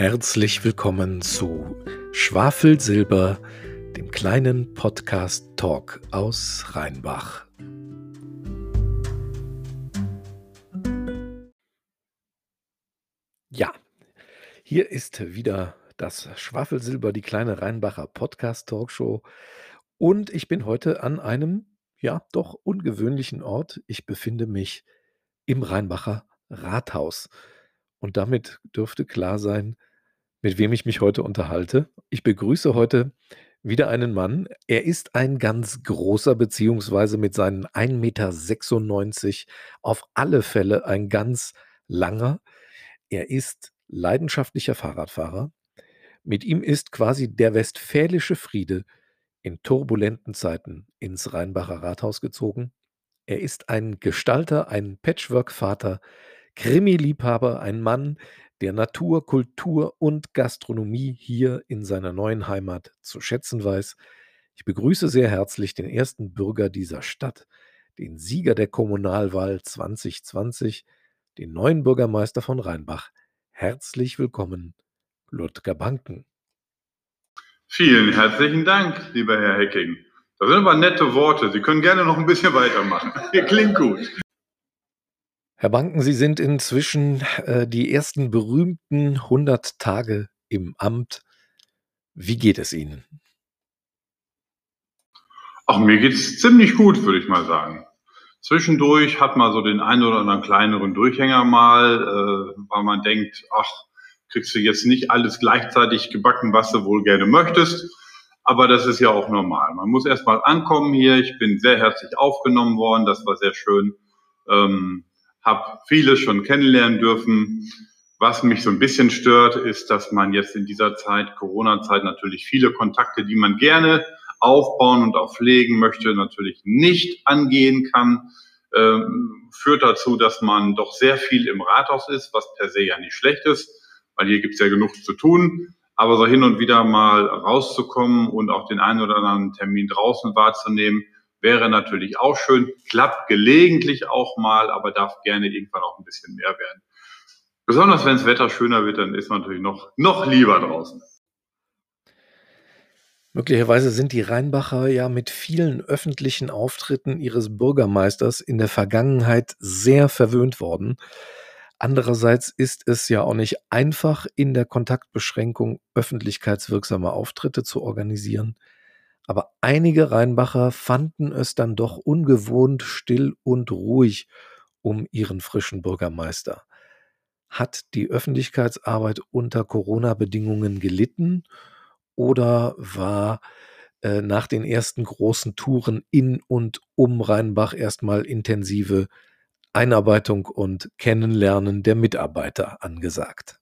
Herzlich willkommen zu Schwafelsilber, dem kleinen Podcast Talk aus Rheinbach. Ja, hier ist wieder das Schwafelsilber, die kleine Rheinbacher Podcast Talkshow. Und ich bin heute an einem, ja, doch ungewöhnlichen Ort. Ich befinde mich im Rheinbacher Rathaus. Und damit dürfte klar sein, mit wem ich mich heute unterhalte. Ich begrüße heute wieder einen Mann. Er ist ein ganz großer, beziehungsweise mit seinen 1,96 Meter auf alle Fälle ein ganz langer. Er ist leidenschaftlicher Fahrradfahrer. Mit ihm ist quasi der westfälische Friede in turbulenten Zeiten ins Rheinbacher Rathaus gezogen. Er ist ein Gestalter, ein Patchwork-Vater, Krimi-Liebhaber, ein Mann, der Natur, Kultur und Gastronomie hier in seiner neuen Heimat zu schätzen weiß. Ich begrüße sehr herzlich den ersten Bürger dieser Stadt, den Sieger der Kommunalwahl 2020, den neuen Bürgermeister von Rheinbach. Herzlich willkommen, Ludger Banken. Vielen herzlichen Dank, lieber Herr Hecking. Das sind aber nette Worte. Sie können gerne noch ein bisschen weitermachen. Klingt gut. Herr Banken, Sie sind inzwischen äh, die ersten berühmten 100 Tage im Amt. Wie geht es Ihnen? Ach, mir geht es ziemlich gut, würde ich mal sagen. Zwischendurch hat man so den einen oder anderen kleineren Durchhänger mal, äh, weil man denkt, ach, kriegst du jetzt nicht alles gleichzeitig gebacken, was du wohl gerne möchtest. Aber das ist ja auch normal. Man muss erst mal ankommen hier. Ich bin sehr herzlich aufgenommen worden. Das war sehr schön. Ähm, habe viele schon kennenlernen dürfen. Was mich so ein bisschen stört, ist, dass man jetzt in dieser Zeit, Corona-Zeit, natürlich viele Kontakte, die man gerne aufbauen und auch pflegen möchte, natürlich nicht angehen kann. Ähm, führt dazu, dass man doch sehr viel im Rathaus ist, was per se ja nicht schlecht ist, weil hier gibt es ja genug zu tun. Aber so hin und wieder mal rauszukommen und auch den einen oder anderen Termin draußen wahrzunehmen, wäre natürlich auch schön, klappt gelegentlich auch mal, aber darf gerne irgendwann auch ein bisschen mehr werden. Besonders wenn das Wetter schöner wird, dann ist man natürlich noch, noch lieber draußen. Möglicherweise sind die Rheinbacher ja mit vielen öffentlichen Auftritten ihres Bürgermeisters in der Vergangenheit sehr verwöhnt worden. Andererseits ist es ja auch nicht einfach, in der Kontaktbeschränkung öffentlichkeitswirksame Auftritte zu organisieren. Aber einige Rheinbacher fanden es dann doch ungewohnt still und ruhig um ihren frischen Bürgermeister. Hat die Öffentlichkeitsarbeit unter Corona-Bedingungen gelitten oder war äh, nach den ersten großen Touren in und um Rheinbach erstmal intensive Einarbeitung und Kennenlernen der Mitarbeiter angesagt?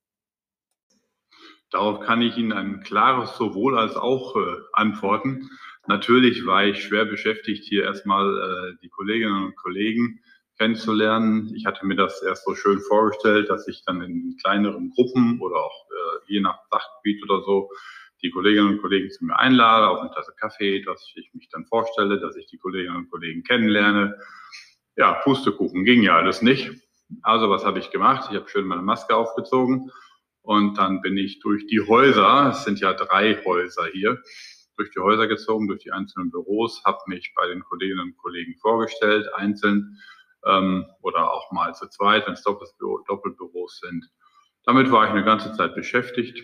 Darauf kann ich Ihnen ein klares sowohl als auch äh, antworten. Natürlich war ich schwer beschäftigt, hier erstmal äh, die Kolleginnen und Kollegen kennenzulernen. Ich hatte mir das erst so schön vorgestellt, dass ich dann in kleineren Gruppen oder auch äh, je nach Sachgebiet oder so die Kolleginnen und Kollegen zu mir einlade auf eine Tasse Kaffee, dass ich mich dann vorstelle, dass ich die Kolleginnen und Kollegen kennenlerne. Ja, Pustekuchen ging ja alles nicht. Also was habe ich gemacht? Ich habe schön meine Maske aufgezogen und dann bin ich durch die Häuser, es sind ja drei Häuser hier, durch die Häuser gezogen, durch die einzelnen Büros, habe mich bei den Kolleginnen und Kollegen vorgestellt, einzeln ähm, oder auch mal zu zweit, wenn es Doppelbüro, Doppelbüros sind. Damit war ich eine ganze Zeit beschäftigt.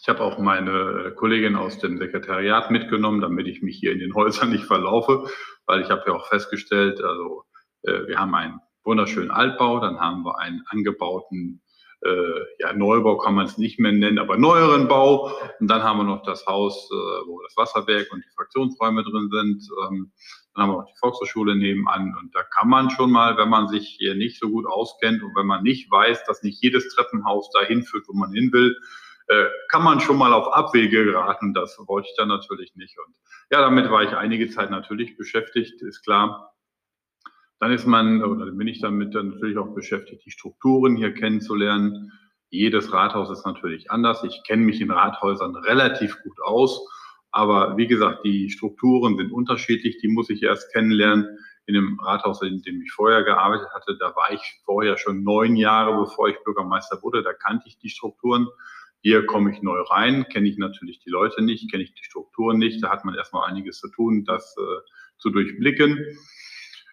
Ich habe auch meine Kollegin aus dem Sekretariat mitgenommen, damit ich mich hier in den Häusern nicht verlaufe, weil ich habe ja auch festgestellt, also äh, wir haben einen wunderschönen Altbau, dann haben wir einen angebauten ja, Neubau kann man es nicht mehr nennen, aber neueren Bau. Und dann haben wir noch das Haus, äh, wo das Wasserwerk und die Fraktionsräume drin sind. Ähm, dann haben wir auch die Volkshochschule nebenan. Und da kann man schon mal, wenn man sich hier nicht so gut auskennt und wenn man nicht weiß, dass nicht jedes Treppenhaus dahin führt, wo man hin will, äh, kann man schon mal auf Abwege geraten. Das wollte ich dann natürlich nicht. Und ja, damit war ich einige Zeit natürlich beschäftigt, ist klar. Dann ist man, oder bin ich damit dann natürlich auch beschäftigt, die Strukturen hier kennenzulernen. Jedes Rathaus ist natürlich anders. Ich kenne mich in Rathäusern relativ gut aus. Aber wie gesagt, die Strukturen sind unterschiedlich. Die muss ich erst kennenlernen. In dem Rathaus, in dem ich vorher gearbeitet hatte, da war ich vorher schon neun Jahre, bevor ich Bürgermeister wurde. Da kannte ich die Strukturen. Hier komme ich neu rein, kenne ich natürlich die Leute nicht, kenne ich die Strukturen nicht. Da hat man erstmal einiges zu tun, das äh, zu durchblicken.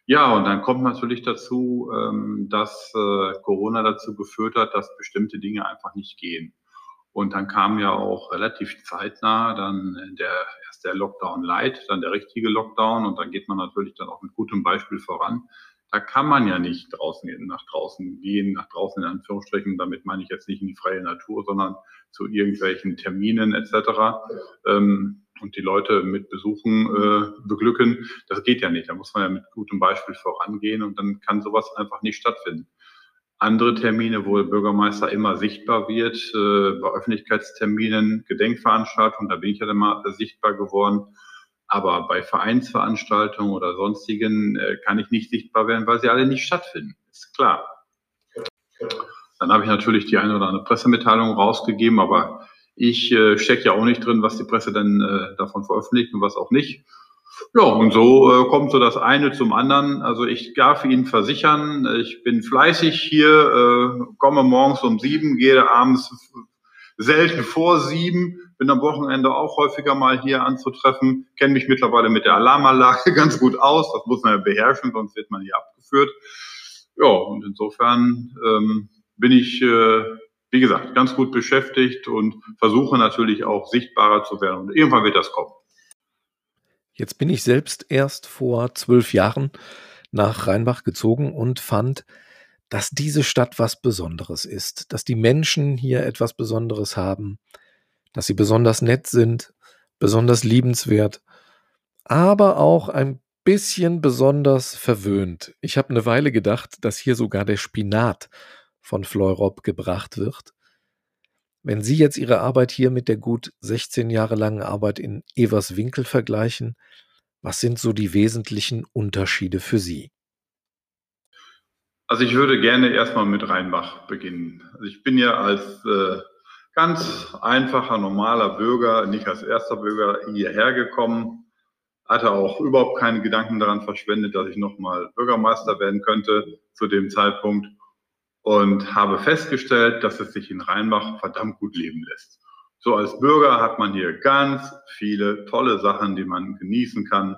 Ja, und dann kommt natürlich dazu, ähm, dass äh, Corona dazu geführt hat, dass bestimmte Dinge einfach nicht gehen. Und dann kam ja auch relativ zeitnah dann der, erst der Lockdown Light, dann der richtige Lockdown und dann geht man natürlich dann auch mit gutem Beispiel voran da kann man ja nicht draußen nach draußen gehen, nach draußen in Anführungsstrichen. Damit meine ich jetzt nicht in die freie Natur, sondern zu irgendwelchen Terminen etc. Ähm, und die Leute mit Besuchen äh, beglücken. Das geht ja nicht. Da muss man ja mit gutem Beispiel vorangehen und dann kann sowas einfach nicht stattfinden. Andere Termine, wo der Bürgermeister immer sichtbar wird, äh, bei Öffentlichkeitsterminen, Gedenkveranstaltungen, da bin ich ja immer sichtbar geworden aber bei Vereinsveranstaltungen oder sonstigen äh, kann ich nicht sichtbar werden, weil sie alle nicht stattfinden. Ist klar. Dann habe ich natürlich die eine oder andere Pressemitteilung rausgegeben, aber ich äh, stecke ja auch nicht drin, was die Presse dann äh, davon veröffentlicht und was auch nicht. Ja, und so äh, kommt so das eine zum anderen. Also ich darf Ihnen versichern, ich bin fleißig hier, äh, komme morgens um sieben, gehe abends selten vor sieben, bin am Wochenende auch häufiger mal hier anzutreffen, kenne mich mittlerweile mit der Alarmanlage ganz gut aus, das muss man ja beherrschen, sonst wird man hier abgeführt. Ja, und insofern ähm, bin ich, äh, wie gesagt, ganz gut beschäftigt und versuche natürlich auch sichtbarer zu werden. Und irgendwann wird das kommen. Jetzt bin ich selbst erst vor zwölf Jahren nach Rheinbach gezogen und fand, dass diese Stadt was Besonderes ist, dass die Menschen hier etwas Besonderes haben, dass sie besonders nett sind, besonders liebenswert, aber auch ein bisschen besonders verwöhnt. Ich habe eine Weile gedacht, dass hier sogar der Spinat von Fleurop gebracht wird. Wenn Sie jetzt Ihre Arbeit hier mit der gut 16 Jahre langen Arbeit in Everswinkel vergleichen, was sind so die wesentlichen Unterschiede für Sie? Also ich würde gerne erstmal mit Rheinbach beginnen. Also ich bin ja als äh, ganz einfacher, normaler Bürger, nicht als erster Bürger hierher gekommen, hatte auch überhaupt keine Gedanken daran verschwendet, dass ich nochmal Bürgermeister werden könnte zu dem Zeitpunkt und habe festgestellt, dass es sich in Rheinbach verdammt gut leben lässt. So als Bürger hat man hier ganz viele tolle Sachen, die man genießen kann.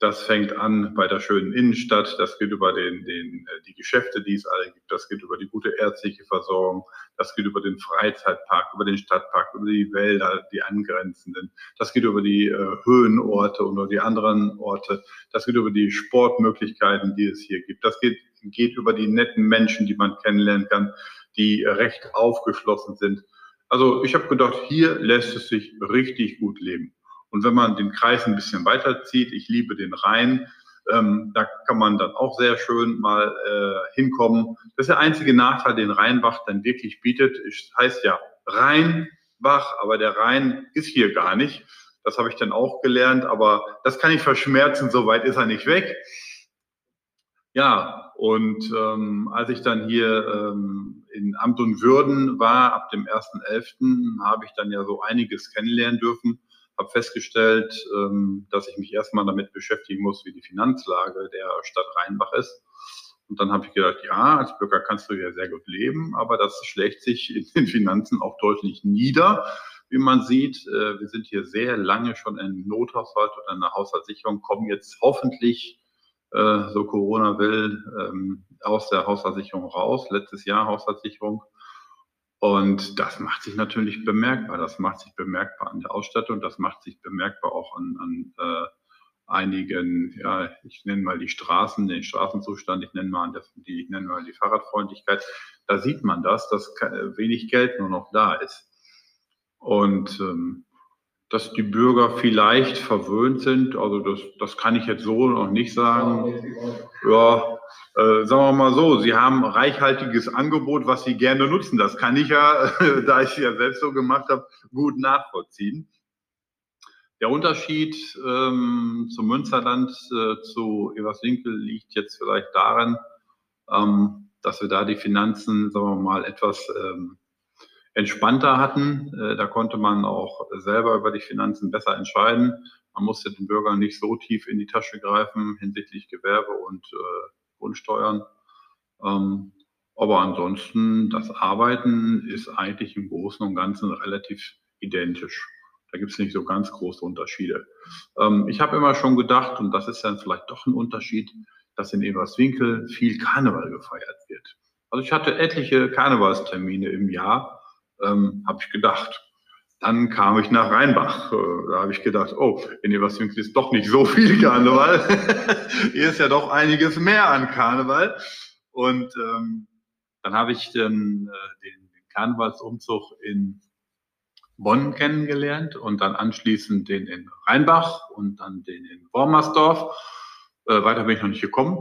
Das fängt an bei der schönen Innenstadt, das geht über den, den, äh, die Geschäfte, die es alle gibt, das geht über die gute ärztliche Versorgung, das geht über den Freizeitpark, über den Stadtpark, über die Wälder, die angrenzenden, das geht über die äh, Höhenorte und über die anderen Orte, das geht über die Sportmöglichkeiten, die es hier gibt, das geht, geht über die netten Menschen, die man kennenlernen kann, die recht aufgeschlossen sind. Also ich habe gedacht, hier lässt es sich richtig gut leben. Und wenn man den Kreis ein bisschen weiterzieht, ich liebe den Rhein, ähm, da kann man dann auch sehr schön mal äh, hinkommen. Das ist der einzige Nachteil, den Rheinbach dann wirklich bietet. Es heißt ja Rheinbach, aber der Rhein ist hier gar nicht. Das habe ich dann auch gelernt, aber das kann ich verschmerzen, soweit ist er nicht weg. Ja, und ähm, als ich dann hier ähm, in Amt und Würden war, ab dem 1.11., habe ich dann ja so einiges kennenlernen dürfen habe festgestellt, ähm, dass ich mich erstmal damit beschäftigen muss, wie die Finanzlage der Stadt Rheinbach ist. Und dann habe ich gedacht, ja, als Bürger kannst du ja sehr gut leben, aber das schlägt sich in den Finanzen auch deutlich nieder. Wie man sieht, äh, wir sind hier sehr lange schon in Nothaushalt oder in der Haushaltssicherung, kommen jetzt hoffentlich, äh, so Corona will, ähm, aus der Haushaltssicherung raus. Letztes Jahr Haushaltssicherung. Und das macht sich natürlich bemerkbar. Das macht sich bemerkbar an der Ausstattung, das macht sich bemerkbar auch an, an äh, einigen, ja, ich nenne mal die Straßen, den Straßenzustand, ich nenne mal, das, die, ich nenne mal die Fahrradfreundlichkeit. Da sieht man das, dass wenig Geld nur noch da ist. Und ähm, dass die Bürger vielleicht verwöhnt sind, also das, das kann ich jetzt so noch nicht sagen. Ja, äh, sagen wir mal so, sie haben reichhaltiges Angebot, was sie gerne nutzen. Das kann ich ja, da ich es ja selbst so gemacht habe, gut nachvollziehen. Der Unterschied ähm, zum Münsterland, äh, zu Everswinkel liegt jetzt vielleicht darin, ähm, dass wir da die Finanzen, sagen wir mal, etwas ähm, entspannter hatten. Äh, da konnte man auch selber über die Finanzen besser entscheiden. Man musste den Bürgern nicht so tief in die Tasche greifen hinsichtlich Gewerbe und äh, Grundsteuern. Ähm, Aber ansonsten, das Arbeiten ist eigentlich im Großen und Ganzen relativ identisch. Da gibt es nicht so ganz große Unterschiede. Ähm, ich habe immer schon gedacht, und das ist dann vielleicht doch ein Unterschied, dass in Eberswinkel viel Karneval gefeiert wird. Also ich hatte etliche Karnevalstermine im Jahr, ähm, habe ich gedacht. Dann kam ich nach Rheinbach. Äh, da habe ich gedacht, oh, in Eberswinkel ist doch nicht so viel Karneval. Hier ist ja doch einiges mehr an Karneval. Und ähm, dann habe ich den, äh, den, den Karnevalsumzug in Bonn kennengelernt und dann anschließend den in Rheinbach und dann den in Wormersdorf. Äh, weiter bin ich noch nicht gekommen.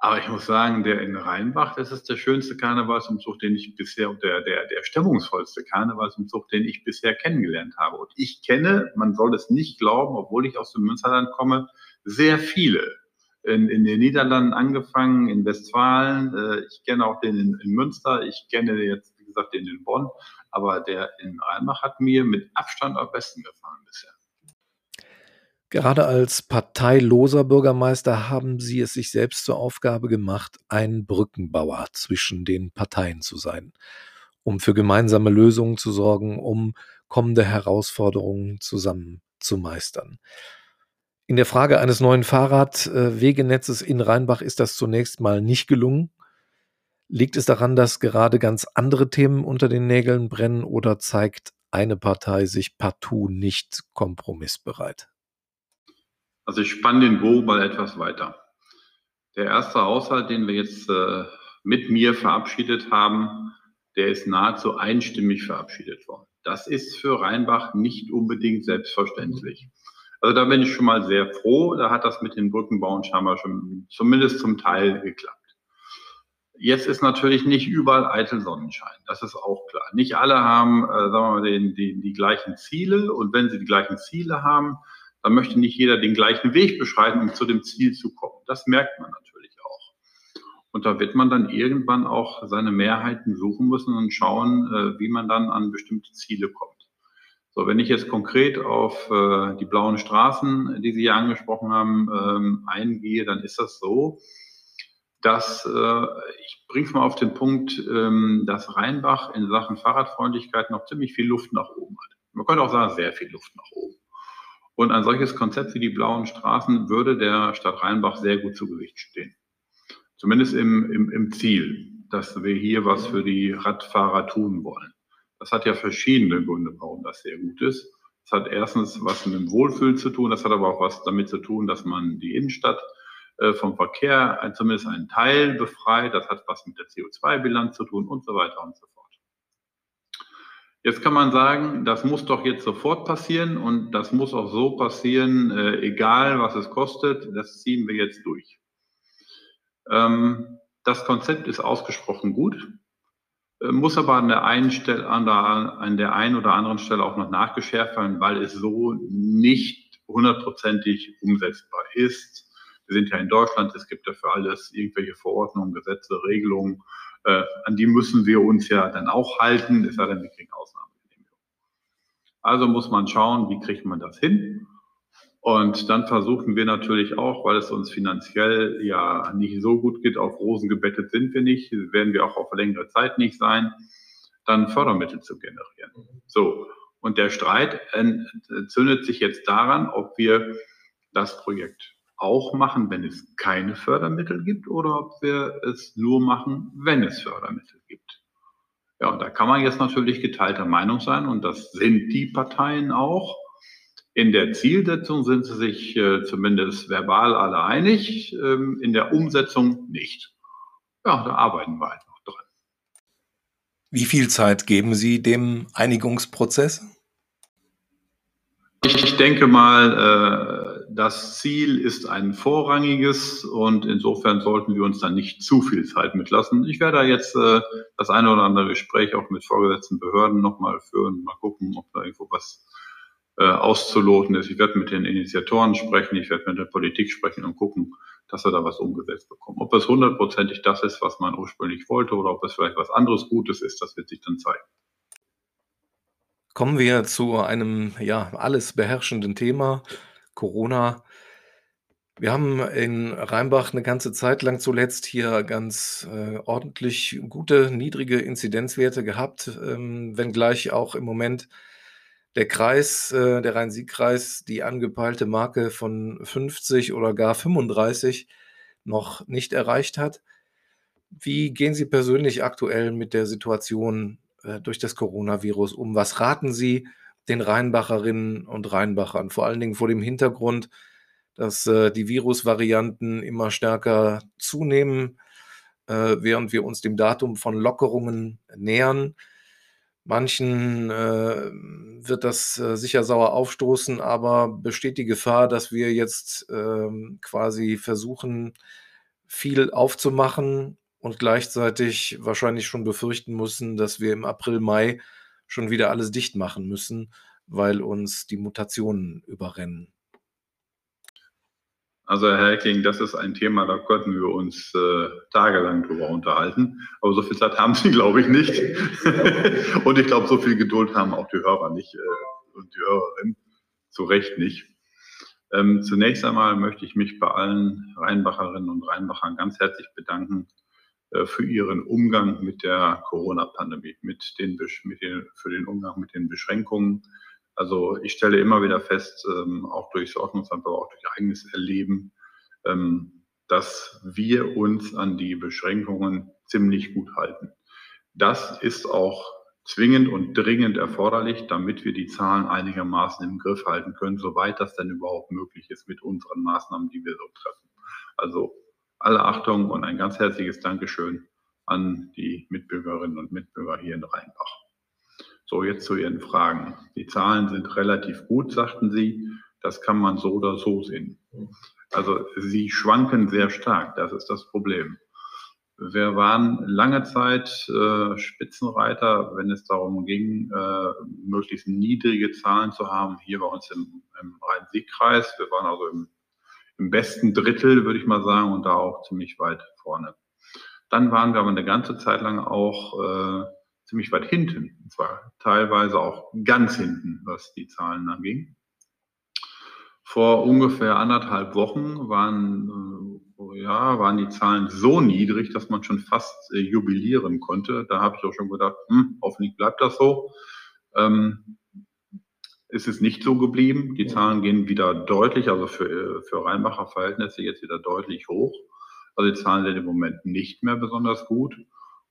Aber ich muss sagen, der in Rheinbach, das ist der schönste Karnevalsumzug, den ich bisher, der, der, der stimmungsvollste Karnevalsumzug, den ich bisher kennengelernt habe. Und ich kenne, man soll es nicht glauben, obwohl ich aus dem Münsterland komme, sehr viele. In, in den Niederlanden angefangen, in Westfalen. Äh, ich kenne auch den in, in Münster. Ich kenne jetzt, wie gesagt, den in Bonn. Aber der in Rheinbach hat mir mit Abstand am besten gefallen bisher. Gerade als parteiloser Bürgermeister haben Sie es sich selbst zur Aufgabe gemacht, ein Brückenbauer zwischen den Parteien zu sein, um für gemeinsame Lösungen zu sorgen, um kommende Herausforderungen zusammen zu meistern. In der Frage eines neuen Fahrradwegenetzes in Rheinbach ist das zunächst mal nicht gelungen. Liegt es daran, dass gerade ganz andere Themen unter den Nägeln brennen oder zeigt eine Partei sich partout nicht kompromissbereit? Also ich spanne den Bogen mal etwas weiter. Der erste Haushalt, den wir jetzt äh, mit mir verabschiedet haben, der ist nahezu einstimmig verabschiedet worden. Das ist für Rheinbach nicht unbedingt selbstverständlich. Also da bin ich schon mal sehr froh. Da hat das mit den Brückenbauen scheinbar schon zumindest zum Teil geklappt. Jetzt ist natürlich nicht überall eitel Sonnenschein. Das ist auch klar. Nicht alle haben, äh, sagen wir mal, den, die, die gleichen Ziele. Und wenn sie die gleichen Ziele haben, dann möchte nicht jeder den gleichen Weg beschreiten, um zu dem Ziel zu kommen. Das merkt man natürlich auch. Und da wird man dann irgendwann auch seine Mehrheiten suchen müssen und schauen, äh, wie man dann an bestimmte Ziele kommt. So, wenn ich jetzt konkret auf äh, die blauen Straßen, die Sie hier angesprochen haben, ähm, eingehe, dann ist das so, dass äh, ich bringe es mal auf den Punkt, ähm, dass Rheinbach in Sachen Fahrradfreundlichkeit noch ziemlich viel Luft nach oben hat. Man könnte auch sagen, sehr viel Luft nach oben. Und ein solches Konzept wie die blauen Straßen würde der Stadt Rheinbach sehr gut zu Gewicht stehen. Zumindest im, im, im Ziel, dass wir hier was für die Radfahrer tun wollen. Das hat ja verschiedene Gründe, warum das sehr gut ist. Das hat erstens was mit dem Wohlfühlen zu tun, das hat aber auch was damit zu tun, dass man die Innenstadt äh, vom Verkehr zumindest einen Teil befreit. Das hat was mit der CO2-Bilanz zu tun und so weiter und so fort. Jetzt kann man sagen, das muss doch jetzt sofort passieren und das muss auch so passieren, äh, egal was es kostet, das ziehen wir jetzt durch. Ähm, das Konzept ist ausgesprochen gut, äh, muss aber an der einen Stelle, an der, an der einen oder anderen Stelle auch noch nachgeschärft werden, weil es so nicht hundertprozentig umsetzbar ist. Wir sind ja in Deutschland, es gibt ja für alles irgendwelche Verordnungen, Gesetze, Regelungen, äh, an die müssen wir uns ja dann auch halten, es sei denn, wir kriegen Ausnahmegenehmigung. Also muss man schauen, wie kriegt man das hin? Und dann versuchen wir natürlich auch, weil es uns finanziell ja nicht so gut geht, auf Rosen gebettet sind wir nicht, werden wir auch auf längere Zeit nicht sein, dann Fördermittel zu generieren. So. Und der Streit entzündet sich jetzt daran, ob wir das Projekt auch machen, wenn es keine Fördermittel gibt oder ob wir es nur machen, wenn es Fördermittel gibt. Ja, und da kann man jetzt natürlich geteilter Meinung sein und das sind die Parteien auch. In der Zielsetzung sind sie sich äh, zumindest verbal alle einig, ähm, in der Umsetzung nicht. Ja, da arbeiten wir halt noch dran. Wie viel Zeit geben Sie dem Einigungsprozess? Ich denke mal, äh, das Ziel ist ein vorrangiges und insofern sollten wir uns da nicht zu viel Zeit mitlassen. Ich werde da jetzt äh, das eine oder andere Gespräch auch mit vorgesetzten Behörden nochmal führen, mal gucken, ob da irgendwo was äh, auszuloten ist. Ich werde mit den Initiatoren sprechen, ich werde mit der Politik sprechen und gucken, dass wir da was umgesetzt bekommen. Ob es hundertprozentig das ist, was man ursprünglich wollte oder ob es vielleicht was anderes Gutes ist, das wird sich dann zeigen. Kommen wir zu einem ja alles beherrschenden Thema, Corona. Wir haben in Rheinbach eine ganze Zeit lang zuletzt hier ganz, äh, ordentlich gute niedrige Inzidenzwerte gehabt, ähm, wenngleich auch im Moment der Kreis äh, der Rhein-Sieg-Kreis die angepeilte Marke von 50 oder gar 35 noch nicht erreicht hat. Wie gehen Sie persönlich aktuell mit der Situation, äh, durch das Coronavirus um? Was raten Sie den Rheinbacherinnen und Rheinbachern, vor allen Dingen vor dem Hintergrund, dass äh, die Virusvarianten immer stärker zunehmen, äh, während wir uns dem Datum von Lockerungen nähern. Manchen äh, wird das äh, sicher sauer aufstoßen, aber besteht die Gefahr, dass wir jetzt ähm, quasi versuchen, viel aufzumachen und gleichzeitig wahrscheinlich schon befürchten müssen, dass wir im April, Mai schon wieder alles dicht machen müssen, weil uns die Mutationen überrennen. Also Herr Hecking, das ist ein Thema, da könnten wir uns äh, tagelang drüber unterhalten. Aber so viel Zeit haben Sie, glaube ich, nicht. und ich glaube, so viel Geduld haben auch die Hörer nicht äh, und die Hörerin zu Recht nicht. Ähm, zunächst einmal möchte ich mich bei allen Rheinbacherinnen und Rheinbachern ganz herzlich bedanken für ihren Umgang mit der Corona-Pandemie, mit den, mit den, für den Umgang mit den Beschränkungen, also ich stelle immer wieder fest, ähm, auch durchs Ordnungsamt, aber auch durch eigenes Erleben, ähm, dass wir uns an die Beschränkungen ziemlich gut halten. Das ist auch zwingend und dringend erforderlich, damit wir die Zahlen einigermaßen im Griff halten können, soweit das denn überhaupt möglich ist mit unseren Maßnahmen, die wir so treffen. Also alle Achtung und ein ganz herzliches Dankeschön an die Mitbürgerinnen und Mitbürger hier in Rheinbach. So, jetzt zu Ihren Fragen. Die Zahlen sind relativ gut, sagten Sie. Das kann man so oder so sehen. Also sie schwanken sehr stark, das ist das Problem. Wir waren lange Zeit äh, Spitzenreiter, wenn es darum ging, äh, möglichst niedrige Zahlen zu haben, hier bei uns im, im Rhein-Sieg-Kreis. Wir waren also im, im, besten Drittel, würde ich mal sagen, und da auch ziemlich weit vorne. Dann waren wir aber eine ganze Zeit lang auch äh, ziemlich weit hinten. Und zwar teilweise auch ganz hinten, was die Zahlen anging. Vor ungefähr anderthalb Wochen waren, äh, ja, waren die Zahlen so niedrig, dass man schon fast äh, jubilieren konnte. Da habe ich auch schon gedacht, hm, hoffentlich bleibt das so. Ähm, ist es nicht so geblieben. Die Zahlen gehen wieder deutlich, also für, äh, für Rheinbacher Verhältnisse jetzt wieder deutlich hoch. Also die Zahlen sind im Moment nicht mehr besonders gut.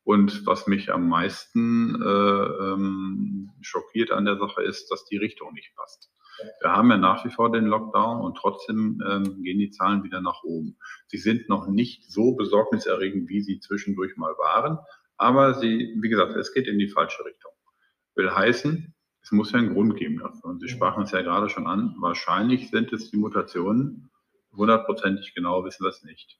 Und was mich am meisten äh, ähm, schockiert an der Sache ist, dass die Richtung nicht passt. Wir haben ja nach wie vor den Lockdown und trotzdem ähm, gehen die Zahlen wieder nach oben. Sie sind noch nicht so besorgniserregend, wie sie zwischendurch mal waren, aber sie, wie gesagt, es geht in die falsche Richtung. Will heißen, es muss ja einen Grund geben dafür. Und Sie sprachen es ja gerade schon an, wahrscheinlich sind es die Mutationen, hundertprozentig genau wissen wir es nicht.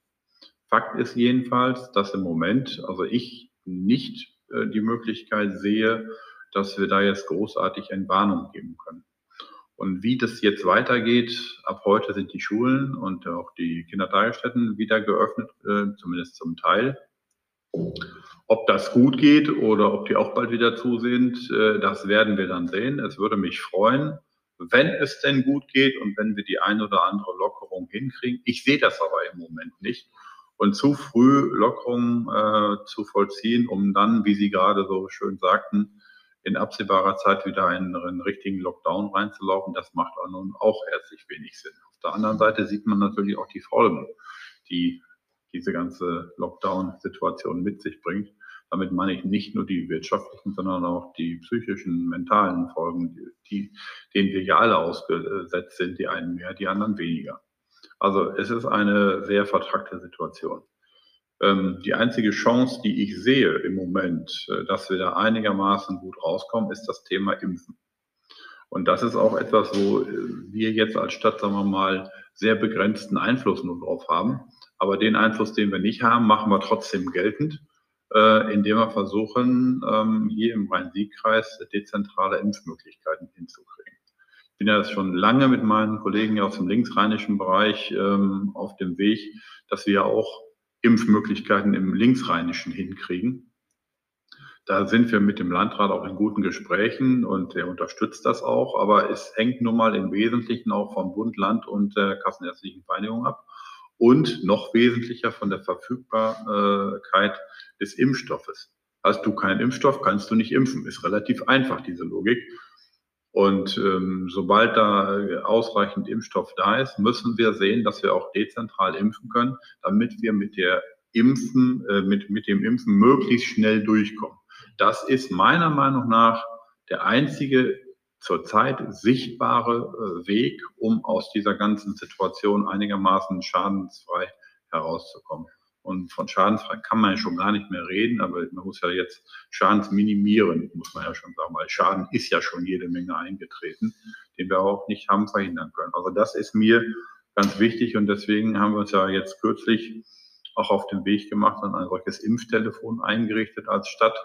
Fakt ist jedenfalls, dass im Moment, also ich nicht äh, die Möglichkeit sehe, dass wir da jetzt großartig Entwarnung geben können. Und wie das jetzt weitergeht, ab heute sind die Schulen und auch die Kindertagesstätten wieder geöffnet, äh, zumindest zum Teil. Ob das gut geht oder ob die auch bald wieder zu sind, äh, das werden wir dann sehen. Es würde mich freuen, wenn es denn gut geht und wenn wir die ein oder andere Lockerung hinkriegen. Ich sehe das aber im Moment nicht und zu früh Lockerungen äh, zu vollziehen, um dann, wie Sie gerade so schön sagten, in absehbarer Zeit wieder in einen richtigen Lockdown reinzulaufen, das macht auch nun auch herzlich wenig Sinn. Auf der anderen Seite sieht man natürlich auch die Folgen, die diese ganze Lockdown-Situation mit sich bringt. Damit meine ich nicht nur die wirtschaftlichen, sondern auch die psychischen, mentalen Folgen, die, denen wir ja alle ausgesetzt sind, die einen mehr, die anderen weniger. Also es ist eine sehr vertrackte Situation. Ähm, die einzige Chance, die ich sehe im Moment, äh, dass wir da einigermaßen gut rauskommen, ist das Thema Impfen. Und das ist auch etwas, wo äh, wir jetzt als Stadt, sagen wir mal, sehr begrenzten Einfluss nur drauf haben. Aber den Einfluss, den wir nicht haben, machen wir trotzdem geltend, äh, indem wir versuchen, ähm, hier im Rhein-Sieg-Kreis dezentrale Impfmöglichkeiten hinzukriegen bin ja schon lange mit meinen Kollegen aus dem linksrheinischen Bereich ähm, auf dem Weg, dass wir auch Impfmöglichkeiten im linksrheinischen hinkriegen. Da sind wir mit dem Landrat auch in guten Gesprächen und er unterstützt das auch. Aber es hängt nun mal im Wesentlichen auch vom Bund, Land und der Kassenärztlichen Vereinigung ab. Und noch wesentlicher von der Verfügbarkeit des Impfstoffes. Hast du keinen Impfstoff, kannst du nicht impfen. Ist relativ einfach, diese Logik. Und ähm, sobald da ausreichend Impfstoff da ist, müssen wir sehen, dass wir auch dezentral impfen können, damit wir mit der Impfen, äh, mit, mit dem Impfen möglichst schnell durchkommen. Das ist meiner Meinung nach der einzige zurzeit sichtbare äh, Weg, um aus dieser ganzen Situation einigermaßen schadensfrei herauszukommen. Und von schadensfrei kann man ja schon gar nicht mehr reden, aber man muss ja jetzt schadensminimieren, muss man ja schon sagen, weil Schaden ist ja schon jede Menge eingetreten, den wir auch nicht haben verhindern können. Also das ist mir ganz wichtig und deswegen haben wir uns ja jetzt kürzlich auch auf den Weg gemacht und ein solches Impftelefon eingerichtet als Stadt,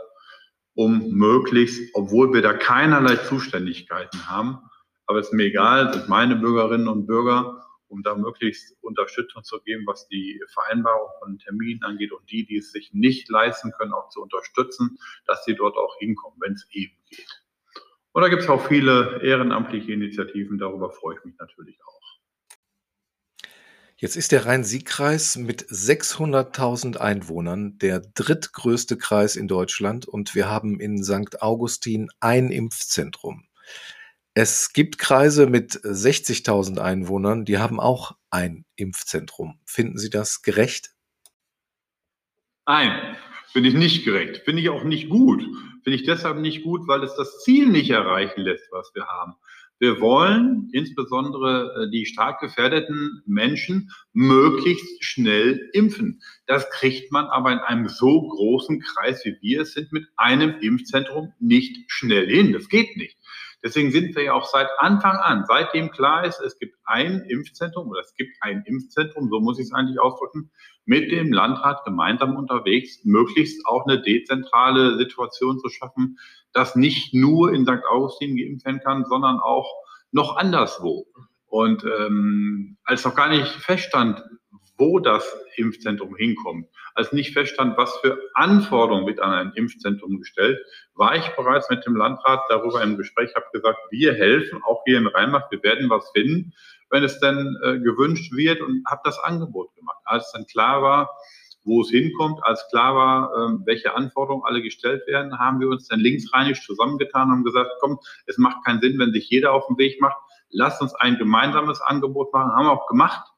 um möglichst, obwohl wir da keinerlei Zuständigkeiten haben, aber es ist mir egal, sind meine Bürgerinnen und Bürger, um da möglichst Unterstützung zu geben, was die Vereinbarung von Terminen angeht und die, die es sich nicht leisten können, auch zu unterstützen, dass sie dort auch hinkommen, wenn es eben geht. Und da gibt es auch viele ehrenamtliche Initiativen, darüber freue ich mich natürlich auch. Jetzt ist der Rhein-Sieg-Kreis mit 600.000 Einwohnern der drittgrößte Kreis in Deutschland und wir haben in St. Augustin ein Impfzentrum. Es gibt Kreise mit 60.000 Einwohnern, die haben auch ein Impfzentrum. Finden Sie das gerecht? Nein, finde ich nicht gerecht. Finde ich auch nicht gut. Finde ich deshalb nicht gut, weil es das Ziel nicht erreichen lässt, was wir haben. Wir wollen insbesondere äh, die stark gefährdeten Menschen möglichst schnell impfen. Das kriegt man aber in einem so großen Kreis, wie wir es sind, mit einem Impfzentrum nicht schnell hin. Das geht nicht. Deswegen sind wir ja auch seit Anfang an, seitdem klar ist, es gibt ein Impfzentrum oder es gibt ein Impfzentrum, so muss ich es eigentlich ausdrücken, mit dem Landrat gemeinsam unterwegs, möglichst auch eine dezentrale Situation zu schaffen, dass nicht nur in St. Augustin geimpft werden kann, sondern auch noch anderswo. Und ähm, als noch gar nicht feststand, wo das Impfzentrum hinkommt, als nicht feststand, was für Anforderungen wird an ein Impfzentrum gestellt, war ich bereits mit dem Landrat darüber im Gespräch, habe gesagt, wir helfen auch hier in Rheinbach, wir werden was finden, wenn es denn äh, gewünscht wird und habe das Angebot gemacht. Als dann klar war, wo es hinkommt, als klar war, ähm, welche Anforderungen alle gestellt werden, haben wir uns dann linksrheinisch zusammengetan und gesagt, komm, es macht keinen Sinn, wenn sich jeder auf den Weg macht. Lasst uns ein gemeinsames Angebot machen. Haben wir auch gemacht.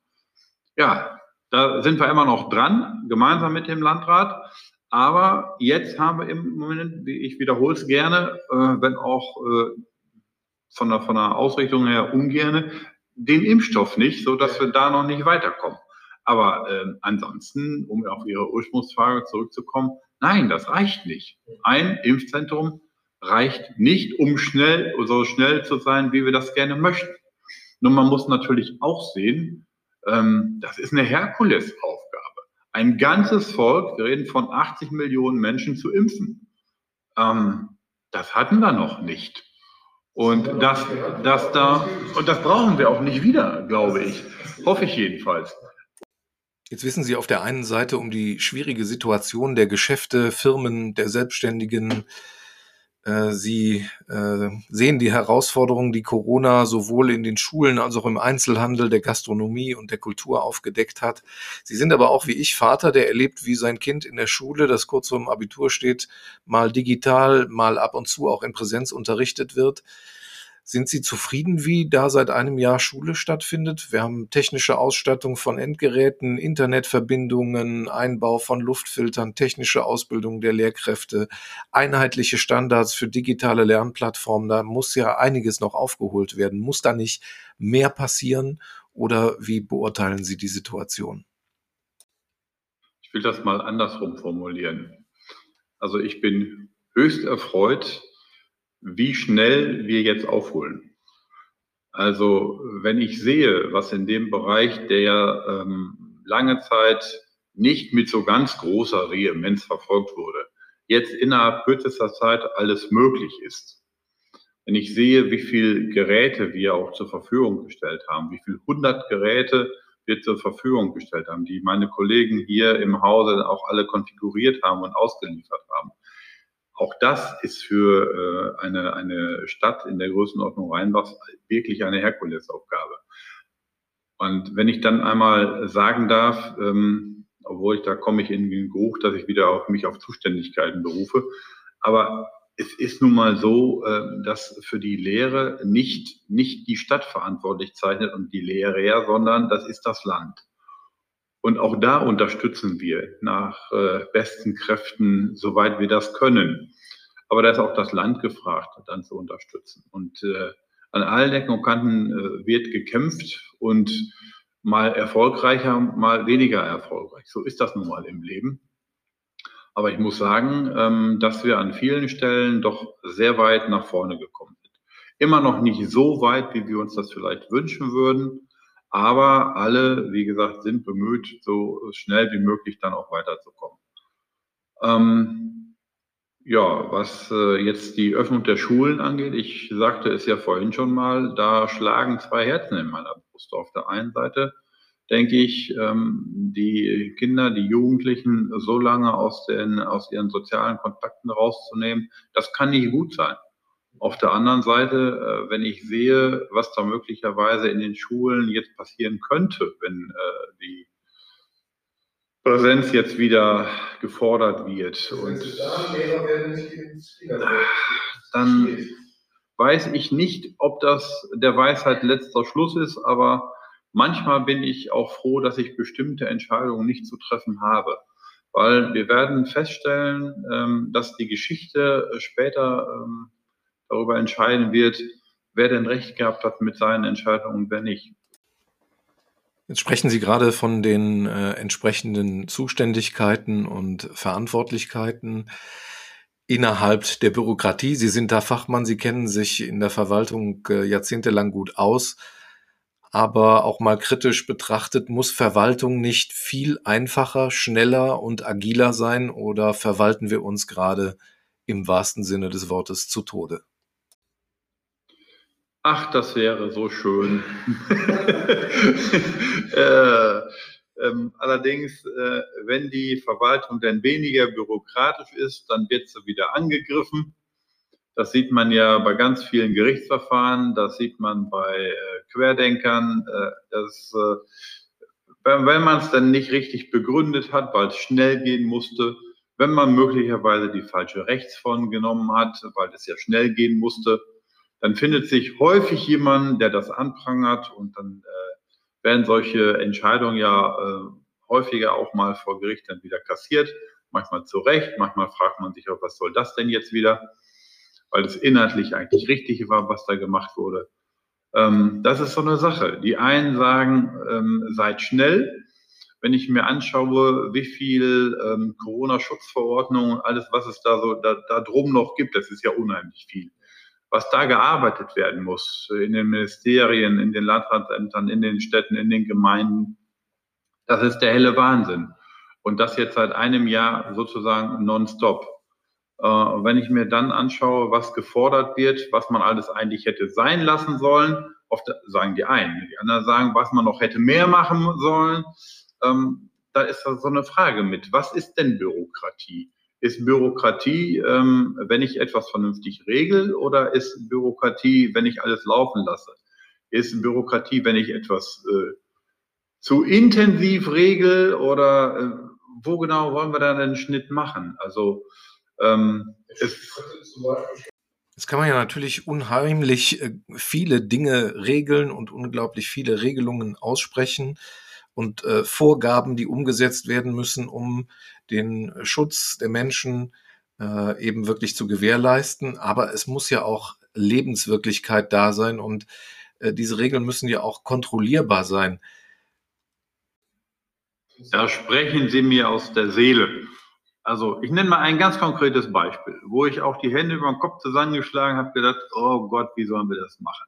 Ja, da sind wir immer noch dran, gemeinsam mit dem Landrat. Aber jetzt haben wir im Moment, ich wiederhole es gerne, äh, wenn auch äh, von der, von der Ausrichtung her ungerne, den Impfstoff nicht, so dass wir da noch nicht weiterkommen. Aber äh, ansonsten, um auf Ihre Ursprungsfrage zurückzukommen, nein, das reicht nicht. Ein Impfzentrum reicht nicht, um schnell, so schnell zu sein, wie wir das gerne möchten. Nur man muss natürlich auch sehen, ähm, das ist eine Herkulesaufgabe. Ein ganzes Volk, wir reden von 80 Millionen Menschen zu impfen. Ähm, das hatten wir noch nicht. Und das, das da, und das brauchen wir auch nicht wieder, glaube ich. Hoffe ich jedenfalls. Jetzt wissen Sie auf der einen Seite um die schwierige Situation der Geschäfte, Firmen, der Selbstständigen. Äh, Sie äh, sehen die Herausforderungen, die Corona sowohl in den Schulen als auch im Einzelhandel, der Gastronomie und der Kultur aufgedeckt hat. Sie sind aber auch wie ich Vater, der erlebt, wie sein Kind in der Schule, das kurz vor dem Abitur steht, mal digital, mal ab und zu auch in Präsenz unterrichtet wird. Sind Sie zufrieden, wie da seit einem Jahr Schule stattfindet? Wir haben technische Ausstattung von Endgeräten, Internetverbindungen, Einbau von Luftfiltern, technische Ausbildung der Lehrkräfte, einheitliche Standards für digitale Lernplattformen. Da muss ja einiges noch aufgeholt werden. Muss da nicht mehr passieren oder wie beurteilen Sie die Situation? Ich will das mal andersrum formulieren. Also ich bin höchst erfreut, wie schnell wir jetzt aufholen. Also wenn ich sehe, was in dem Bereich, der ähm, lange Zeit nicht mit so ganz großer Vehemenz verfolgt wurde, jetzt innerhalb kürzester Zeit alles möglich ist. Wenn ich sehe, wie viel Geräte wir auch zur Verfügung gestellt haben, wie viel hundert Geräte wir zur Verfügung gestellt haben, die meine Kollegen hier im Hause auch alle konfiguriert haben und ausgeliefert haben, auch das ist für äh, eine, eine Stadt in der Größenordnung Rheinbachs wirklich eine Herkulesaufgabe. Und wenn ich dann einmal sagen darf, ähm, obwohl ich da komme ich in den Geruch, dass ich wieder auf mich auf Zuständigkeiten berufe, aber es ist nun mal so, äh, dass für die Lehre nicht, nicht die Stadt verantwortlich zeichnet und die Lehrer, sondern das ist das Land. Und auch da unterstützen wir nach äh, besten Kräften, soweit wir das können. Aber da ist auch das Land gefragt, dann zu unterstützen. Und äh, an allen Ecken und Kanten äh, wird gekämpft und mal erfolgreicher, mal weniger erfolgreich. So ist das nun mal im Leben. Aber ich muss sagen, ähm, dass wir an vielen Stellen doch sehr weit nach vorne gekommen sind. Immer noch nicht so weit, wie wir uns das vielleicht wünschen würden. Aber alle, wie gesagt, sind bemüht, so schnell wie möglich dann auch weiterzukommen. Ähm, ja, was äh, jetzt die Öffnung der Schulen angeht, ich sagte es ja vorhin schon mal, da schlagen zwei Herzen in meiner Brust. Auf der einen Seite denke ich, ähm, die Kinder, die Jugendlichen so lange aus, den, aus ihren sozialen Kontakten rauszunehmen, das kann nicht gut sein. Auf der anderen Seite, äh, wenn ich sehe, was da möglicherweise in den Schulen jetzt passieren könnte, wenn äh, die Präsenz jetzt wieder gefordert wird, und dann weiß ich nicht, ob das der Weisheit letzter Schluss ist, aber manchmal bin ich auch froh, dass ich bestimmte Entscheidungen nicht zu treffen habe. Weil wir werden feststellen, ähm, dass die Geschichte später ähm, darüber entscheiden wird, wer denn recht gehabt hat mit seinen Entscheidungen und wer nicht. Jetzt sprechen Sie gerade von den äh, entsprechenden Zuständigkeiten und Verantwortlichkeiten innerhalb der Bürokratie. Sie sind da Fachmann, Sie kennen sich in der Verwaltung äh, jahrzehntelang gut aus. Aber auch mal kritisch betrachtet, muss Verwaltung nicht viel einfacher, schneller und agiler sein oder verwalten wir uns gerade im wahrsten Sinne des Wortes zu Tode? Ach, das wäre so schön. äh, ähm, allerdings, äh, wenn die Verwaltung dann weniger bürokratisch ist, dann wird sie wieder angegriffen. Das sieht man ja bei ganz vielen Gerichtsverfahren, das sieht man bei äh, Querdenkern. Äh, das, äh, wenn, wenn man es dann nicht richtig begründet hat, weil es schnell gehen musste, wenn man möglicherweise die falsche Rechtsform genommen hat, weil es ja schnell gehen musste, dann findet sich häufig jemand, der das anprangert und dann äh, werden solche Entscheidungen ja äh, häufiger auch mal vor Gericht dann wieder kassiert. Manchmal zu Recht, manchmal fragt man sich auch, was soll das denn jetzt wieder, weil es inhaltlich eigentlich richtig war, was da gemacht wurde. Ähm, das ist so eine Sache. Die einen sagen, ähm, seid schnell. Wenn ich mir anschaue, wie viel ähm, Corona-Schutzverordnungen und alles, was es da so da, da drum noch gibt, das ist ja unheimlich viel was da gearbeitet werden muss, in den Ministerien, in den Landratsämtern, in den Städten, in den Gemeinden, das ist der helle Wahnsinn. Und das jetzt seit einem Jahr sozusagen nonstop. Äh, wenn ich mir dann anschaue, was gefordert wird, was man alles eigentlich hätte sein lassen sollen, oft sagen die einen, die anderen sagen, was man noch hätte mehr machen sollen, ähm, da ist so eine Frage mit. Was ist denn Bürokratie? Ist Bürokratie, ähm, wenn ich etwas vernünftig regel oder ist Bürokratie, wenn ich alles laufen lasse? Ist Bürokratie, wenn ich etwas äh, zu intensiv regel oder äh, wo genau wollen wir da einen Schnitt machen? Also ähm, es, Jetzt kann man ja natürlich unheimlich äh, viele Dinge regeln und unglaublich viele Regelungen aussprechen und äh, Vorgaben, die umgesetzt werden müssen, um den Schutz der Menschen äh, eben wirklich zu gewährleisten. Aber es muss ja auch Lebenswirklichkeit da sein und äh, diese Regeln müssen ja auch kontrollierbar sein. Da sprechen Sie mir aus der Seele. Also ich nenne mal ein ganz konkretes Beispiel, wo ich auch die Hände über den Kopf zusammengeschlagen habe, gedacht, oh Gott, wie sollen wir das machen?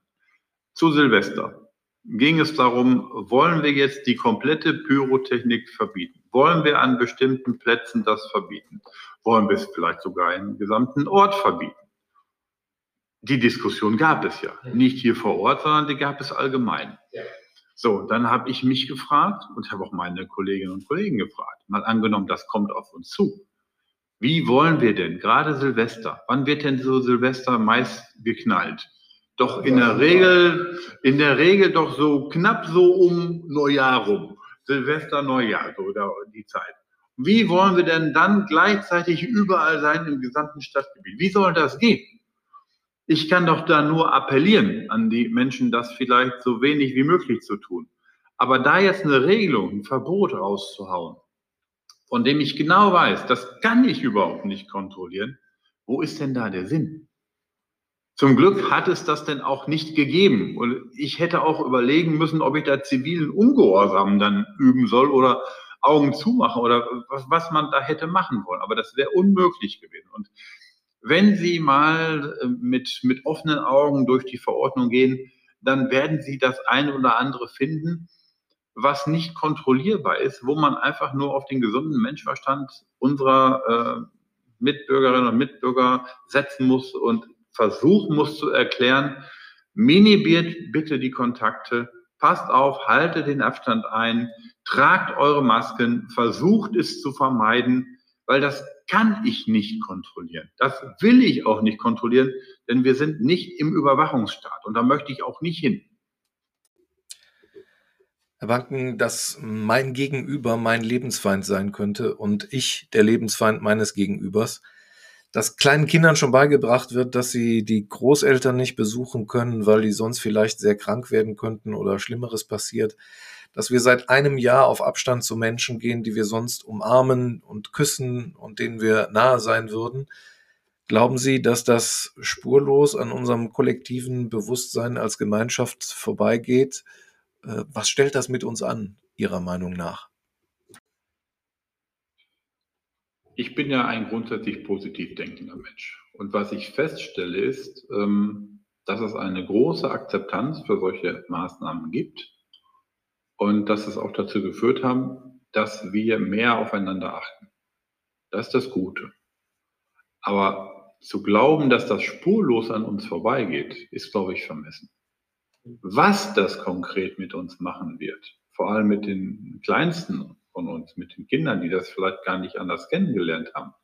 Zu Silvester ging es darum, wollen wir jetzt die komplette Pyrotechnik verbieten? Wollen wir an bestimmten Plätzen das verbieten? Wollen wir es vielleicht sogar im gesamten Ort verbieten? Die Diskussion gab es ja. Nicht hier vor Ort, sondern die gab es allgemein. Ja. So, dann habe ich mich gefragt und habe auch meine Kolleginnen und Kollegen gefragt. Mal angenommen, das kommt auf uns zu. Wie wollen wir denn, gerade Silvester, wann wird denn so Silvester meist geknallt? Doch in der Regel, in der Regel doch so knapp so um Neujahr rum. Silvester, Neujahr, so die Zeit. Wie wollen wir denn dann gleichzeitig überall sein im gesamten Stadtgebiet? Wie soll das gehen? Ich kann doch da nur appellieren an die Menschen, das vielleicht so wenig wie möglich zu tun. Aber da jetzt eine Regelung, ein Verbot rauszuhauen, von dem ich genau weiß, das kann ich überhaupt nicht kontrollieren, wo ist denn da der Sinn? Zum Glück hat es das denn auch nicht gegeben. Und ich hätte auch überlegen müssen, ob ich da zivilen Ungehorsam dann üben soll oder Augen zumachen oder was, was man da hätte machen wollen. Aber das wäre unmöglich gewesen. Und wenn Sie mal äh, mit, mit offenen Augen durch die Verordnung gehen, dann werden Sie das eine oder andere finden, was nicht kontrollierbar ist, wo man einfach nur auf den gesunden Menschverstand unserer äh, Mitbürgerinnen und Mitbürger setzen muss und versuchen muss zu erklären, minimiert bitte die Kontakte, passt auf, haltet den Abstand ein, tragt eure Masken, versucht es zu vermeiden, weil das kann ich nicht kontrollieren. Das will ich auch nicht kontrollieren, denn wir sind nicht im Überwachungsstaat und da möchte ich auch nicht hin. Herr Banken, dass mein Gegenüber mein Lebensfeind sein könnte und ich der Lebensfeind meines Gegenübers, dass kleinen Kindern schon beigebracht wird, dass sie die Großeltern nicht besuchen können, weil die sonst vielleicht sehr krank werden könnten oder Schlimmeres passiert, dass wir seit einem Jahr auf Abstand zu Menschen gehen, die wir sonst umarmen und küssen und denen wir nahe sein würden. Glauben Sie, dass das spurlos an unserem kollektiven Bewusstsein als Gemeinschaft vorbeigeht? Äh, was stellt das mit uns an, Ihrer Meinung nach? Ich bin ja ein grundsätzlich positiv denkender Mensch. Und was ich feststelle ist, ähm, dass es eine große Akzeptanz für solche Maßnahmen gibt und dass es auch dazu geführt haben, dass wir mehr aufeinander achten. Das ist das Gute. Aber zu glauben, dass das spurlos an uns vorbeigeht, ist, glaube ich, vermessen. Was das konkret mit uns machen wird, vor allem mit den Kleinsten von uns, mit den Kindern, die das vielleicht gar nicht anders kennengelernt haben,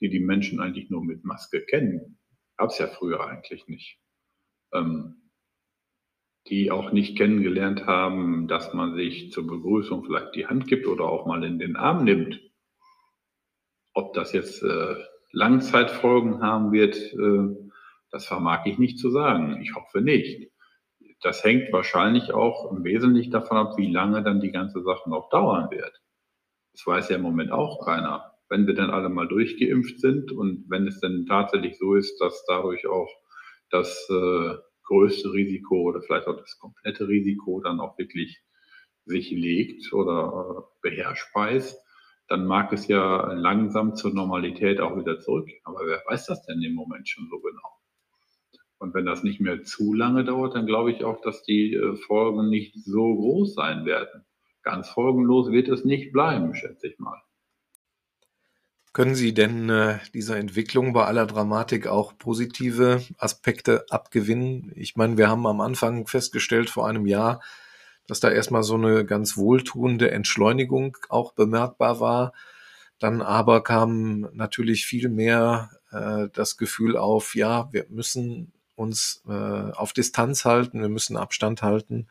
die die Menschen eigentlich nur mit Maske kennen. Gab es ja früher eigentlich nicht. Ähm, die auch nicht kennengelernt haben, dass man sich zur Begrüßung vielleicht die Hand gibt oder auch mal in den Arm nimmt. Ob das jetzt äh, Langzeitfolgen haben wird, äh, das vermag ich nicht zu sagen. Ich hoffe nicht. Das hängt wahrscheinlich auch im Wesentlichen davon ab, wie lange dann die ganze Sache noch dauern wird. Das weiß ja im Moment auch keiner. Wenn wir dann alle mal durchgeimpft sind und wenn es dann tatsächlich so ist, dass dadurch auch das äh, größte Risiko oder vielleicht auch das komplette Risiko dann auch wirklich sich legt oder äh, beherrschbar ist, dann mag es ja langsam zur Normalität auch wieder zurück. Aber wer weiß das denn im Moment schon so genau? Und wenn das nicht mehr zu lange dauert, dann glaube ich auch, dass die äh, Folgen nicht so groß sein werden. Ganz folgenlos wird es nicht bleiben, schätze ich mal. Können Sie denn äh, dieser Entwicklung bei aller Dramatik auch positive Aspekte abgewinnen? Ich meine, wir haben am Anfang festgestellt vor einem Jahr, dass da erstmal so eine ganz wohltuende Entschleunigung auch bemerkbar war. Dann aber kam natürlich viel mehr äh, das Gefühl auf, ja, wir müssen uns äh, auf Distanz halten, wir müssen Abstand halten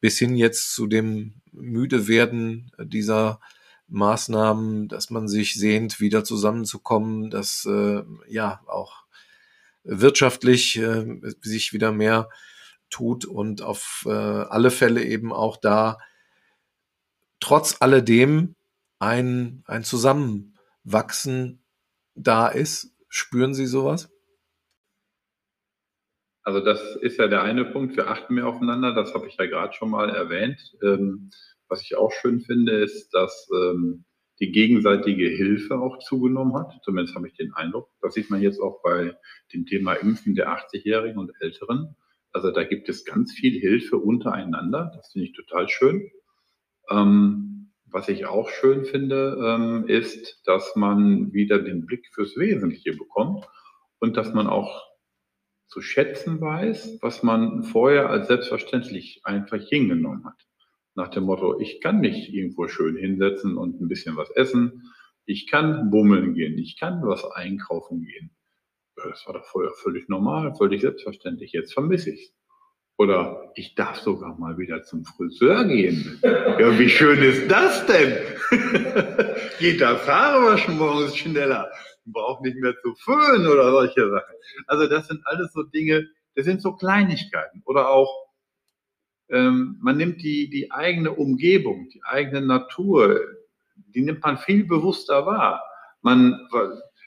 bis hin jetzt zu dem müde werden dieser Maßnahmen, dass man sich sehnt, wieder zusammenzukommen, dass äh, ja auch wirtschaftlich äh, sich wieder mehr tut und auf äh, alle Fälle eben auch da trotz alledem ein, ein Zusammenwachsen da ist. Spüren Sie sowas? Also das ist ja der eine Punkt. Wir achten mehr aufeinander. Das habe ich ja gerade schon mal erwähnt. Ähm, was ich auch schön finde, ist, dass ähm, die gegenseitige Hilfe auch zugenommen hat. Zumindest habe ich den Eindruck. Das sieht man jetzt auch bei dem Thema Impfen der 80-Jährigen und Älteren. Also da gibt es ganz viel Hilfe untereinander. Das finde ich total schön. Ähm, was ich auch schön finde, ähm, ist, dass man wieder den Blick fürs Wesentliche bekommt und dass man auch zu schätzen weiß, was man vorher als selbstverständlich einfach hingenommen hat. Nach dem Motto, ich kann mich irgendwo schön hinsetzen und ein bisschen was essen. Ich kann bummeln gehen. Ich kann was einkaufen gehen. Das war doch vorher völlig normal, völlig selbstverständlich. Jetzt vermisse ich es. Oder ich darf sogar mal wieder zum Friseur gehen. Ja, wie schön ist das denn? Geht das Haarewaschen morgens schneller? Braucht nicht mehr zu föhnen oder solche Sachen. Also das sind alles so Dinge, das sind so Kleinigkeiten. Oder auch, ähm, man nimmt die, die eigene Umgebung, die eigene Natur, die nimmt man viel bewusster wahr. Man,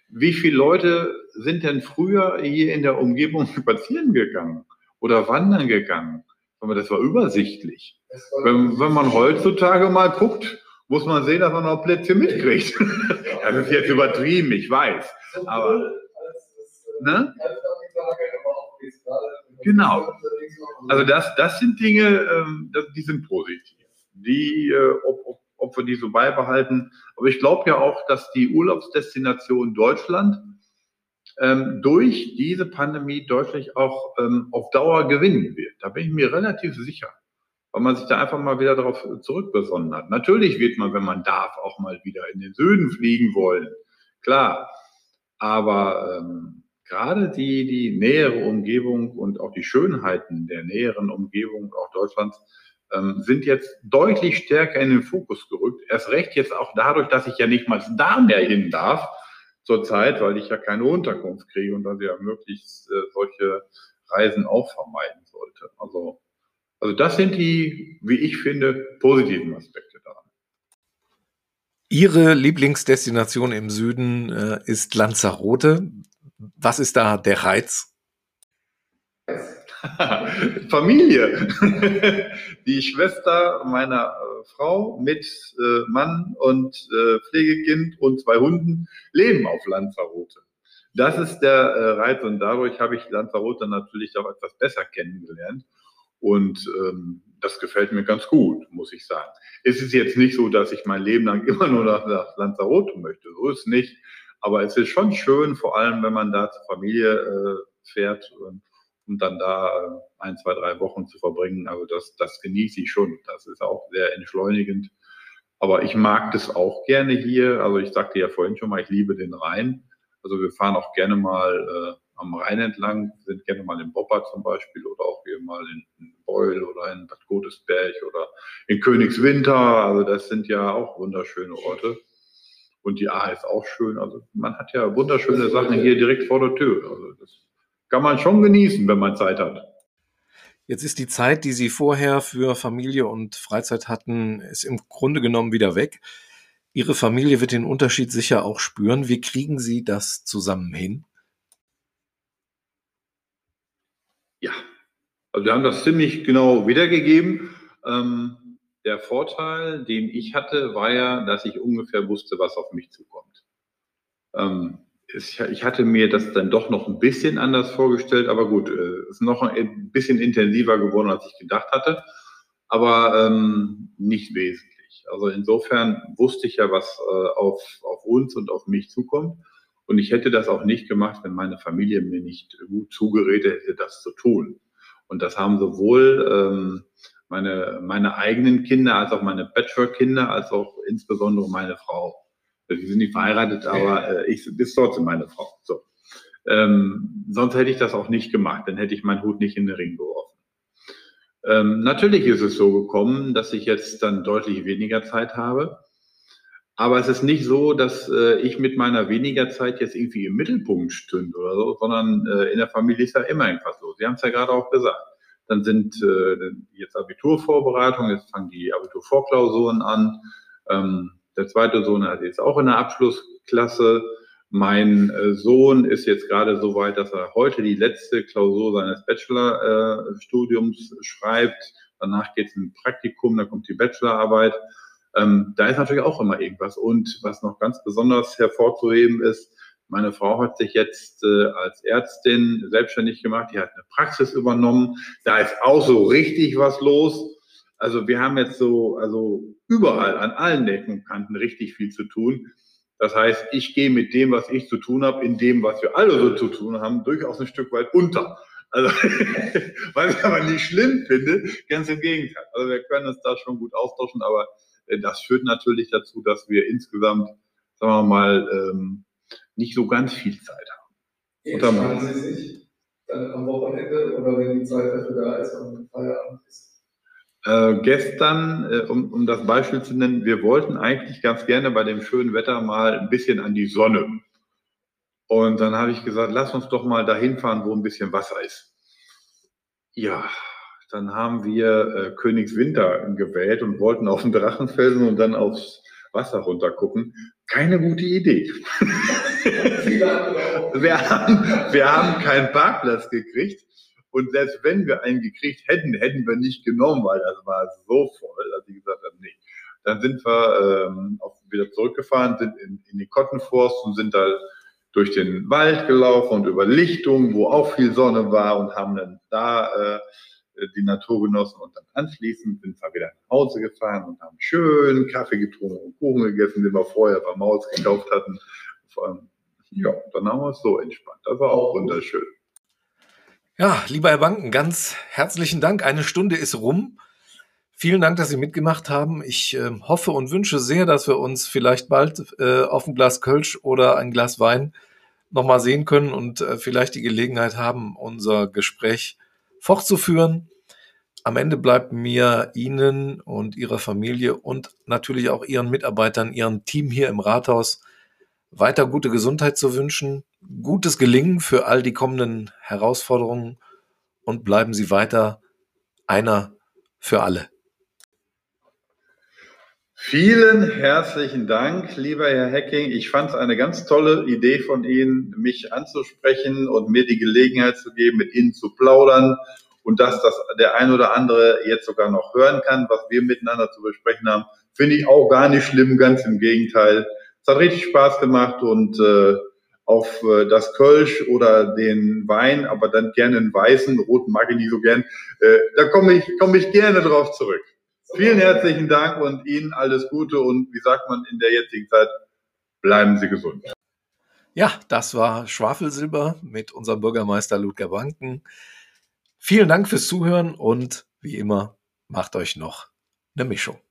wie viele Leute sind denn früher hier in der Umgebung spazieren gegangen? oder wandern gegangen. Das war übersichtlich. Wenn, wenn man heutzutage mal guckt, muss man sehen, dass man noch Plätze mitkriegt. das ist jetzt übertrieben, ich weiß. Aber, ne? Genau. Also das, das sind Dinge, ähm, die sind positiv. Die, äh, ob, ob, ob wir die so beibehalten. Aber ich glaube ja auch, dass die Urlaubsdestination Deutschland ähm, durch diese Pandemie deutlich auch ähm, auf Dauer gewinnen wird. Da bin ich mir relativ sicher, weil man sich da einfach mal wieder darauf zurückbesonnen hat. Natürlich wird man, wenn man darf, auch mal wieder in den Süden fliegen wollen. Klar. Aber ähm, gerade die, die nähere Umgebung und auch die Schönheiten der näheren Umgebung auch Deutschlands ähm, sind jetzt deutlich stärker in den Fokus gerückt. Erst recht jetzt auch dadurch, dass ich ja nicht mal da mehr hin darf, zurzeit, weil ich ja keine Unterkunft kriege und dass ich ja möglichst äh, solche Reisen auch vermeiden sollte. Also, also das sind die, wie ich finde, positiven Aspekte daran. Ihre Lieblingsdestination im Süden äh, ist Lanzarote. Was ist da der Reiz? Familie. Die Schwester meiner äh, Frau mit äh, Mann und äh, Pflegekind und zwei Hunden leben auf Lanzarote. Das ist der Reiz und dadurch habe ich Lanzarote natürlich auch etwas besser kennengelernt. Und ähm, das gefällt mir ganz gut, muss ich sagen. Es ist jetzt nicht so, dass ich mein Leben lang immer nur nach, nach Lanzarote möchte. So ist nicht. Aber es ist schon schön, vor allem wenn man da zur Familie äh, fährt. Und und dann da äh, ein, zwei, drei Wochen zu verbringen. Also das, das genieße ich schon. Das ist auch sehr entschleunigend. Aber ich mag das auch gerne hier. Also ich sagte ja vorhin schon mal, ich liebe den Rhein. Also wir fahren auch gerne mal äh, am Rhein entlang, sind gerne mal in Boppa zum Beispiel oder auch hier mal in, in Beul oder in Bad Godesberg oder in Königswinter. Also das sind ja auch wunderschöne Orte. Und die A ist auch schön. Also man hat ja wunderschöne Sachen hier direkt vor der Tür. Also das kann man schon genießen, wenn man Zeit hat. Jetzt ist die Zeit, die Sie vorher für Familie und Freizeit hatten, ist im Grunde genommen wieder weg. Ihre Familie wird den Unterschied sicher auch spüren. Wie kriegen Sie das zusammen hin? Ja, also wir haben das ziemlich genau wiedergegeben. Ähm, der Vorteil, den ich hatte, war ja, dass ich ungefähr wusste, was auf mich zukommt. Ähm, ich hatte mir das dann doch noch ein bisschen anders vorgestellt, aber gut, es äh, ist noch ein bisschen intensiver geworden, als ich gedacht hatte, aber ähm, nicht wesentlich. Also insofern wusste ich ja, was äh, auf, auf uns und auf mich zukommt. Und ich hätte das auch nicht gemacht, wenn meine Familie mir nicht gut zugeredet hätte, das zu tun. Und das haben sowohl ähm, meine, meine eigenen Kinder als auch meine Patchwork-Kinder, als auch insbesondere meine Frau wir sind nicht verheiratet, aber äh, ich ist trotzdem meine Frau. So. Ähm, sonst hätte ich das auch nicht gemacht, dann hätte ich meinen Hut nicht in den Ring geworfen. Ähm, natürlich ist es so gekommen, dass ich jetzt dann deutlich weniger Zeit habe. Aber es ist nicht so, dass äh, ich mit meiner weniger Zeit jetzt irgendwie im Mittelpunkt stünde oder so, sondern äh, in der Familie ist ja immer irgendwas los. Sie haben es ja gerade auch gesagt. Dann sind äh, jetzt Abiturvorbereitungen, jetzt fangen die Abiturvorklausuren an. Ähm, der zweite Sohn hat jetzt auch in der Abschlussklasse. Mein äh, Sohn ist jetzt gerade so weit, dass er heute die letzte Klausur seines Bachelorstudiums äh, schreibt. Danach geht es in ein Praktikum, dann kommt die Bachelorarbeit. Ähm, da ist natürlich auch immer irgendwas. Und was noch ganz besonders hervorzuheben ist, meine Frau hat sich jetzt äh, als Ärztin selbstständig gemacht, die hat eine Praxis übernommen. Da ist auch so richtig was los. Also wir haben jetzt so, also überall, an allen Ecken und Kanten richtig viel zu tun. Das heißt, ich gehe mit dem, was ich zu tun habe, in dem, was wir alle so zu tun haben, durchaus ein Stück weit unter. Also, was ich aber nicht schlimm finde, ganz im Gegenteil. Also wir können uns da schon gut austauschen, aber das führt natürlich dazu, dass wir insgesamt, sagen wir mal, ähm, nicht so ganz viel Zeit haben. Entspannen Sie sich dann am Wochenende oder wenn die Zeit dafür da ist und Feierabend ist? Äh, gestern, äh, um, um das Beispiel zu nennen, wir wollten eigentlich ganz gerne bei dem schönen Wetter mal ein bisschen an die Sonne. Und dann habe ich gesagt, lass uns doch mal dahin fahren, wo ein bisschen Wasser ist. Ja, dann haben wir äh, Königswinter gewählt und wollten auf den Drachenfelsen und dann aufs Wasser runter gucken. Keine gute Idee. wir, haben, wir haben keinen Parkplatz gekriegt. Und selbst wenn wir einen gekriegt hätten, hätten wir nicht genommen, weil das war so voll, dass ich gesagt habe, nee. Dann sind wir ähm, auch wieder zurückgefahren, sind in, in den Kottenforst und sind da durch den Wald gelaufen und über Lichtungen, wo auch viel Sonne war und haben dann da äh, die Natur genossen und dann anschließend sind wir wieder nach Hause gefahren und haben schön Kaffee getrunken und Kuchen gegessen, den wir vorher beim Maus gekauft hatten. Ja, dann haben wir es so entspannt. Das war auch wunderschön. Ja, lieber Herr Banken, ganz herzlichen Dank. Eine Stunde ist rum. Vielen Dank, dass Sie mitgemacht haben. Ich äh, hoffe und wünsche sehr, dass wir uns vielleicht bald äh, auf ein Glas Kölsch oder ein Glas Wein nochmal sehen können und äh, vielleicht die Gelegenheit haben, unser Gespräch fortzuführen. Am Ende bleibt mir Ihnen und Ihrer Familie und natürlich auch Ihren Mitarbeitern, Ihrem Team hier im Rathaus weiter gute Gesundheit zu wünschen, gutes Gelingen für all die kommenden Herausforderungen und bleiben Sie weiter einer für alle. Vielen herzlichen Dank, lieber Herr Hecking. Ich fand es eine ganz tolle Idee von Ihnen, mich anzusprechen und mir die Gelegenheit zu geben, mit Ihnen zu plaudern und dass das der ein oder andere jetzt sogar noch hören kann, was wir miteinander zu besprechen haben, finde ich auch gar nicht schlimm, ganz im Gegenteil. Es hat richtig Spaß gemacht und äh, auf äh, das Kölsch oder den Wein, aber dann gerne einen weißen, roten mag ich nicht so gern, äh, da komme ich, komme ich gerne drauf zurück. Vielen herzlichen Dank und Ihnen alles Gute und wie sagt man in der jetzigen Zeit, bleiben Sie gesund. Ja, das war Schwafelsilber mit unserem Bürgermeister Ludger Banken. Vielen Dank fürs Zuhören und wie immer, macht euch noch eine Mischung.